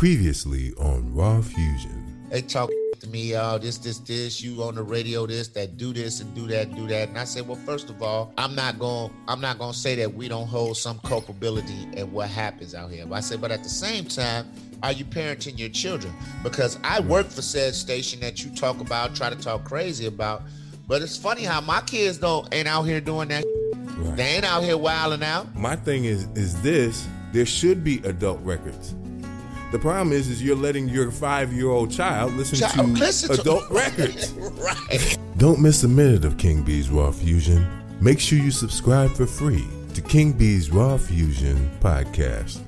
Previously on Raw Fusion. They talk to me, oh, this, this, this, you on the radio, this, that, do this and do that, do that. And I said, well, first of all, I'm not going, I'm not going to say that we don't hold some culpability in what happens out here. But I said, but at the same time, are you parenting your children? Because I work for said station that you talk about, try to talk crazy about. But it's funny how my kids don't ain't out here doing that. Right. They ain't out here wilding out. My thing is is this, there should be adult records. The problem is is you're letting your 5-year-old child listen Child, to listen to- adult records. right. Don't miss a minute of King B's Raw Fusion. Make sure you subscribe for free to King B's Raw Fusion podcast,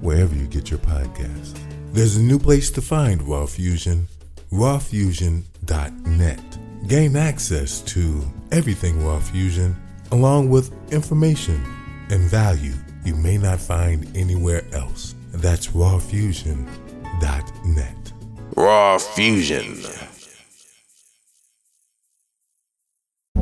wherever you get your podcasts. There's a new place to find Raw Fusion, rawfusion.net. Gain access to everything Raw Fusion, along with information and value you may not find anywhere else. That's rawfusion.net. Raw Fusion.